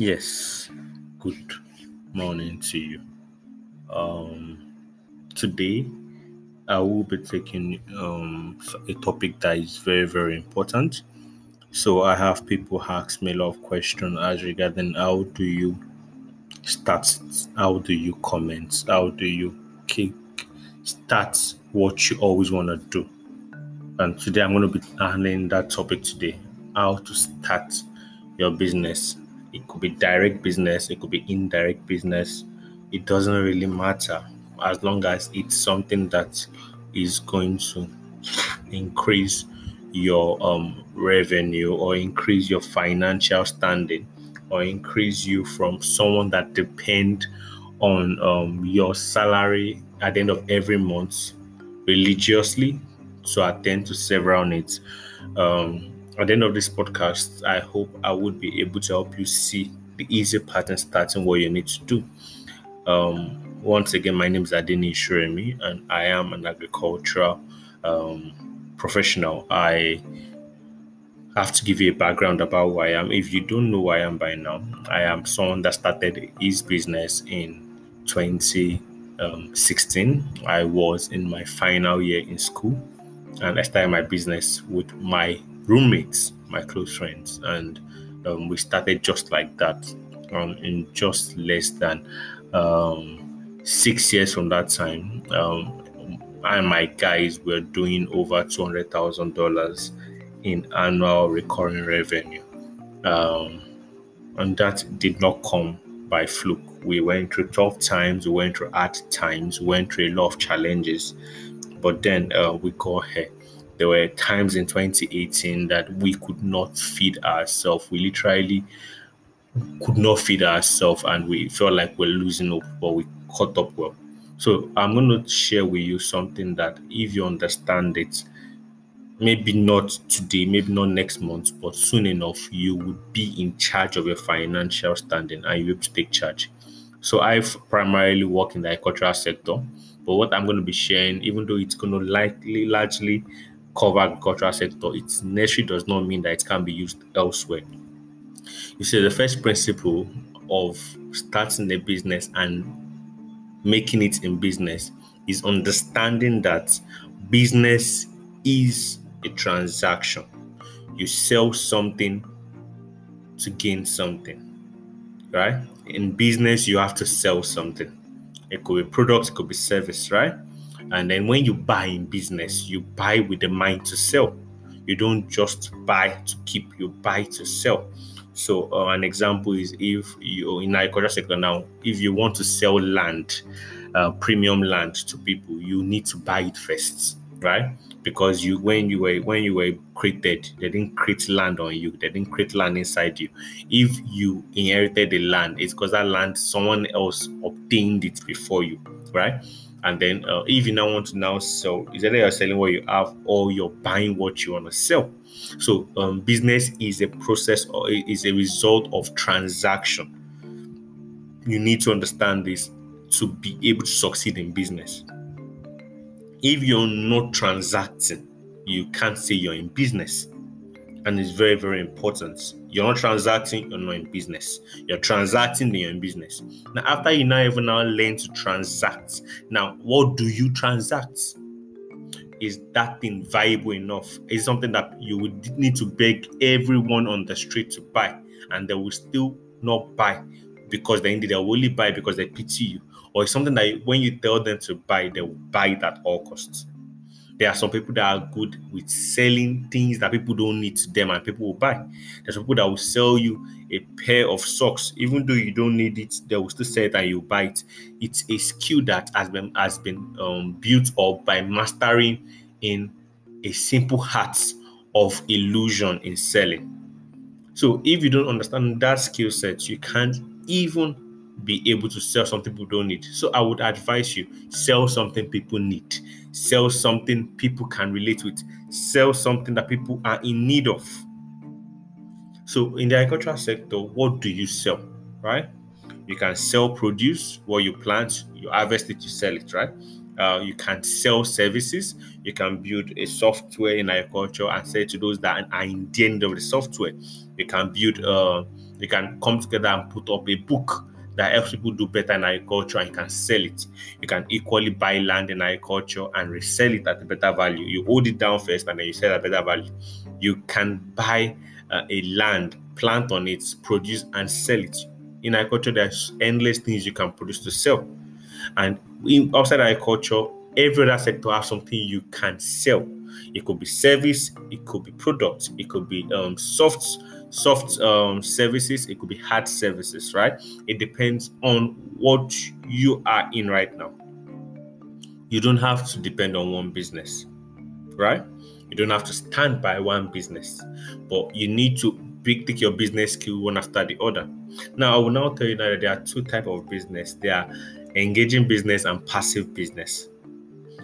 Yes, good morning to you. Um, today, I will be taking um, a topic that is very, very important. So, I have people ask me a lot of questions as regarding how do you start, how do you comment, how do you kick start what you always want to do. And today, I'm going to be handling that topic today how to start your business it could be direct business, it could be indirect business. It doesn't really matter as long as it's something that is going to increase your um, revenue or increase your financial standing or increase you from someone that depend on um, your salary at the end of every month religiously to attend to several needs. Um, at the end of this podcast, I hope I would be able to help you see the easy pattern starting what you need to do. Um, once again, my name is Adini Shuremi, and I am an agricultural um, professional. I have to give you a background about who I am. If you don't know who I am by now, I am someone that started his business in 2016. I was in my final year in school, and I started my business with my roommates, my close friends, and um, we started just like that um, in just less than um, six years from that time. Um, and my guys were doing over two hundred thousand dollars in annual recurring revenue, um, and that did not come by fluke. We went through tough times, we went through hard times, we went through a lot of challenges, but then uh, we got here there were times in 2018 that we could not feed ourselves. We literally could not feed ourselves and we felt like we're losing hope, but we caught up well. So I'm going to share with you something that if you understand it, maybe not today, maybe not next month, but soon enough, you would be in charge of your financial standing and able to take charge. So I've primarily work in the agricultural sector, but what I'm going to be sharing, even though it's going to likely largely cover agricultural sector, its necessary does not mean that it can be used elsewhere. You see, the first principle of starting a business and making it in business is understanding that business is a transaction. You sell something to gain something, right? In business, you have to sell something. It could be product, it could be service, right? And then when you buy in business, you buy with the mind to sell. You don't just buy to keep, you buy to sell. So uh, an example is if you in agriculture sector now, if you want to sell land, uh, premium land to people, you need to buy it first, right? Because you when you were when you were created, they didn't create land on you, they didn't create land inside you. If you inherited the land, it's because that land someone else obtained it before you, right? and then uh, if you now want to now sell is either you're selling what you have or you're buying what you want to sell so um, business is a process or is a result of transaction you need to understand this to be able to succeed in business if you're not transacting you can't say you're in business. And it's very very important. You're not transacting you're not in business. You're transacting then you're in business. Now after you now even now learn to transact now what do you transact? Is that thing viable enough? Is something that you would need to beg everyone on the street to buy and they will still not buy because they they will only buy because they pity you or it's something that when you tell them to buy they will buy it at all costs there are some people that are good with selling things that people don't need to them and people will buy. There's people that will sell you a pair of socks, even though you don't need it, they will still sell it and you buy it. It's a skill that has been has been um, built up by mastering in a simple art of illusion in selling. So if you don't understand that skill set, you can't even be able to sell something people don't need. So I would advise you sell something people need, sell something people can relate with, sell something that people are in need of. So in the agricultural sector, what do you sell? Right? You can sell produce, what you plant, you harvest it, you sell it, right? Uh, you can sell services. You can build a software in agriculture and sell to those that are in the end of the software. You can build uh, You can come together and put up a book that helps people do better in agriculture and you can sell it. You can equally buy land in agriculture and resell it at a better value. You hold it down first and then you sell at a better value. You can buy uh, a land, plant on it, produce and sell it. In agriculture, there's endless things you can produce to sell. And in, outside agriculture, every other sector has something you can sell. It could be service, it could be product, it could be um, soft soft um, services, it could be hard services, right? It depends on what you are in right now. You don't have to depend on one business, right? You don't have to stand by one business, but you need to big take your business skill one after the other. Now, I will now tell you that there are two type of business. There are engaging business and passive business.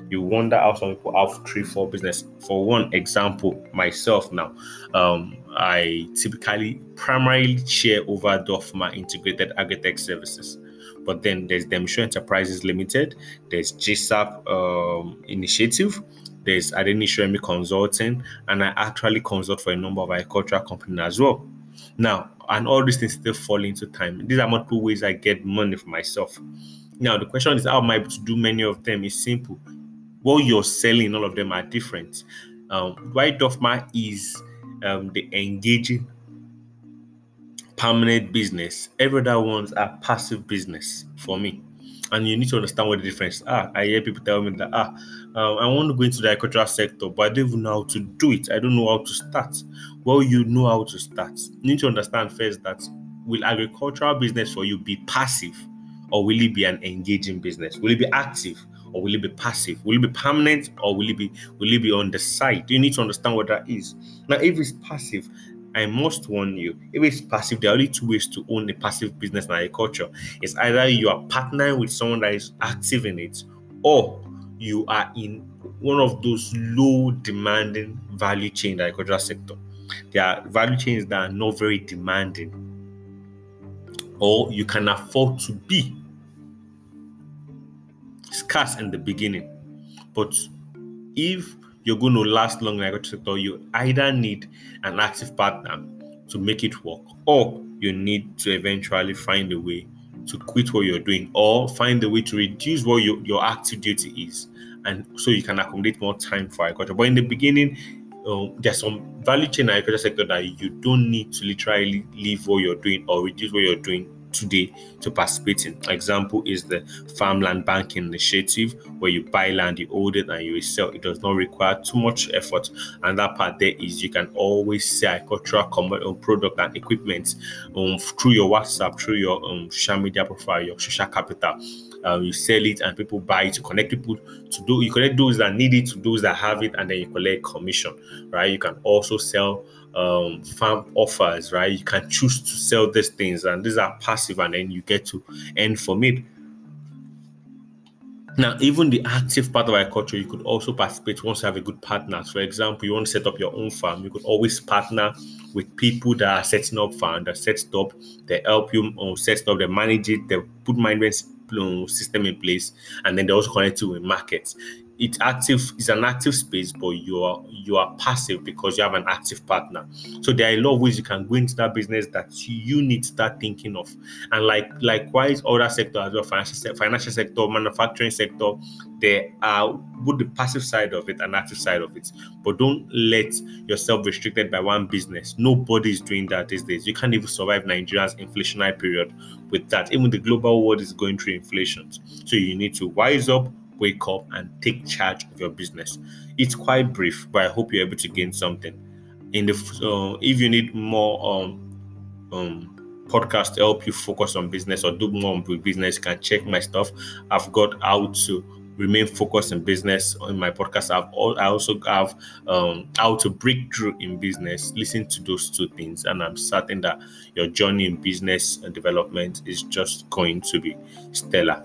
You wonder how some people have three, four business. For one example, myself now, um, I typically primarily share over DOFMA integrated agritech services. But then there's Demisho Enterprises Limited, there's GSAP um, Initiative, there's Adenishiremi Consulting, and I actually consult for a number of agricultural companies as well. Now, and all these things still fall into time. These are multiple ways I get money for myself. Now, the question is how am I able to do many of them? It's simple. What you're selling, all of them are different. Um, why DOFMA is um, the engaging permanent business. Every other ones are passive business for me. And you need to understand what the difference are. I hear people tell me that ah, um, I want to go into the agricultural sector, but I don't even know how to do it. I don't know how to start. Well, you know how to start. You need to understand first that will agricultural business for you be passive or will it be an engaging business? Will it be active? Or will it be passive? Will it be permanent or will it be will it be on the side? You need to understand what that is. Now, if it's passive, I must warn you, if it's passive, there are only two ways to own a passive business in agriculture. It's either you are partnering with someone that is active in it, or you are in one of those low demanding value chain in the agricultural sector. There are value chains that are not very demanding, or you can afford to be scarce in the beginning. But if you're going to last long in the agriculture sector, you either need an active partner to make it work, or you need to eventually find a way to quit what you're doing, or find a way to reduce what your, your active duty is, and so you can accommodate more time for agriculture. But in the beginning, uh, there's some value chain in the agriculture sector that you don't need to literally leave what you're doing or reduce what you're doing today to participate in. Example is the farmland banking initiative where you buy land, you hold it, and you sell. It does not require too much effort. And that part there is you can always sell agricultural um, product and equipment um, through your WhatsApp, through your um, social media profile, your social capital. Uh, you sell it and people buy it to connect people to do you connect those that need it to those that have it and then you collect commission right you can also sell um, farm offers, right? You can choose to sell these things, and these are passive, and then you get to earn from it. Now, even the active part of agriculture, you could also participate once you have a good partner. For example, you want to set up your own farm, you could always partner with people that are setting up farm, that set up, they help you um, set up, they manage it, they put management system in place, and then they also connect to with markets it's active it's an active space but you are you are passive because you have an active partner. So there are a lot of ways you can go into that business that you need to start thinking of. And like likewise other sector as well financial financial sector manufacturing sector there are both the passive side of it and active side of it. But don't let yourself restricted by one business. Nobody is doing that these days. You can't even survive nigeria's inflationary period with that. Even the global world is going through inflation. So you need to wise up wake up and take charge of your business. It's quite brief, but I hope you're able to gain something. In the uh, if you need more um um podcast to help you focus on business or do more business, you can check my stuff. I've got how to remain focused in business on my podcast. I've all, I also have um, how to break through in business. Listen to those two things, and I'm certain that your journey in business and development is just going to be stellar.